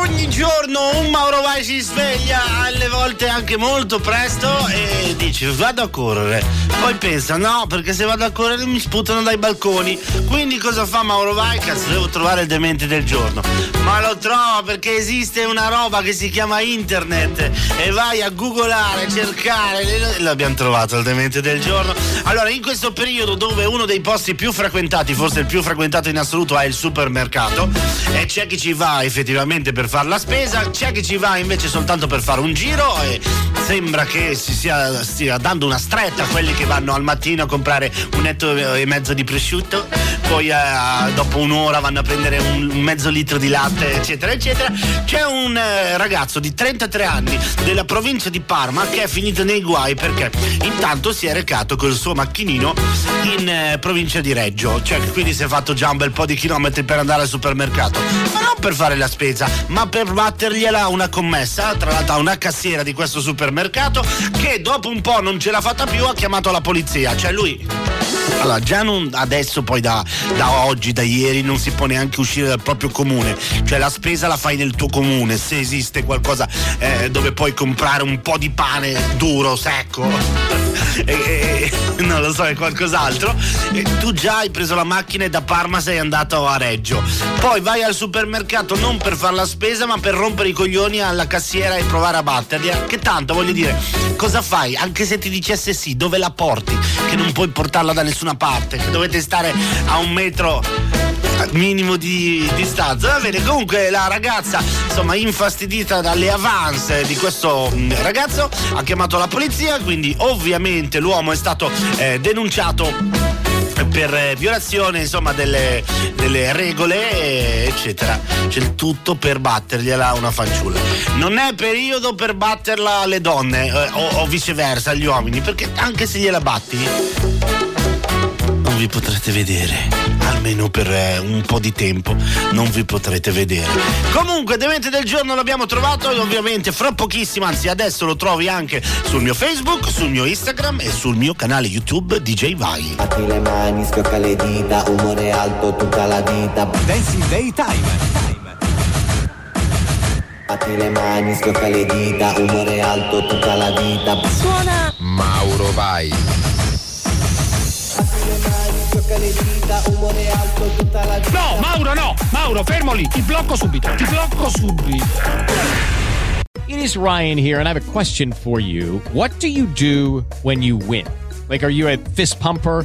Ogni giorno un Mauro Vai si sveglia, alle volte anche molto presto, e dice vado a correre. Poi pensa no, perché se vado a correre mi sputano dai balconi. Quindi cosa fa Mauro Vai? Cazzo, devo trovare il demente del giorno. Ma lo trova perché esiste una roba che si chiama internet e vai a googolare, cercare. L'abbiamo trovato il demente del giorno. Allora, in questo periodo dove uno dei posti più frequentati, forse il più frequentato in assoluto, è il supermercato, e c'è chi ci va effettivamente per fare la spesa, c'è chi ci va invece soltanto per fare un giro e sembra che si sia, stia dando una stretta a quelli che vanno al mattino a comprare un netto e mezzo di prosciutto, poi eh, dopo un'ora vanno a prendere un mezzo litro di latte, eccetera, eccetera. C'è un eh, ragazzo di 33 anni della provincia di Parma che è finito nei guai perché intanto si è recato col suo macchinino in eh, provincia di Reggio, cioè quindi si è fatto già un bel po' di chilometri per andare al supermercato, ma non per fare la spesa, ma per battergliela una commessa, tra l'altro una cassiera di questo supermercato che dopo un po' non ce l'ha fatta più, ha chiamato la polizia, cioè lui allora, già non, adesso poi da, da, oggi, da ieri, non si può neanche uscire dal proprio comune. Cioè la spesa la fai nel tuo comune, se esiste qualcosa eh, dove puoi comprare un po' di pane duro, secco. e, e, non lo so, è qualcos'altro. E tu già hai preso la macchina e da Parma sei andato a Reggio. Poi vai al supermercato non per fare la spesa, ma per rompere i coglioni alla cassiera e provare a batterli. Che tanto voglio dire, cosa fai? Anche se ti dicesse sì, dove la porti? Che non puoi portarla da nessuna parte, che dovete stare a un metro minimo di distanza. Va bene, comunque la ragazza, insomma, infastidita dalle avance di questo ragazzo, ha chiamato la polizia, quindi ovviamente l'uomo è stato eh, denunciato per violazione insomma delle, delle, regole eccetera c'è il tutto per battergliela una fanciulla non è periodo per batterla alle donne eh, o, o viceversa agli uomini perché anche se gliela batti vi potrete vedere almeno per eh, un po' di tempo non vi potrete vedere comunque demente del giorno l'abbiamo trovato e ovviamente fra pochissimo anzi adesso lo trovi anche sul mio facebook sul mio instagram e sul mio canale youtube DJ Vai Batti le mani, schiocca le dita, umore alto tutta la vita. Dancing Day Time. Batti le mani, schiocca le dita, umore alto tutta la vita. Suona Mauro Vai. Schiocca le dita, umore alto tutta la vita. No, Mauro, no! Mauro, fermo lì! Ti blocco subito! Ti blocco subito! It is Ryan here, and I have a question for you. What do you do when you win? Like, are you a fist pumper?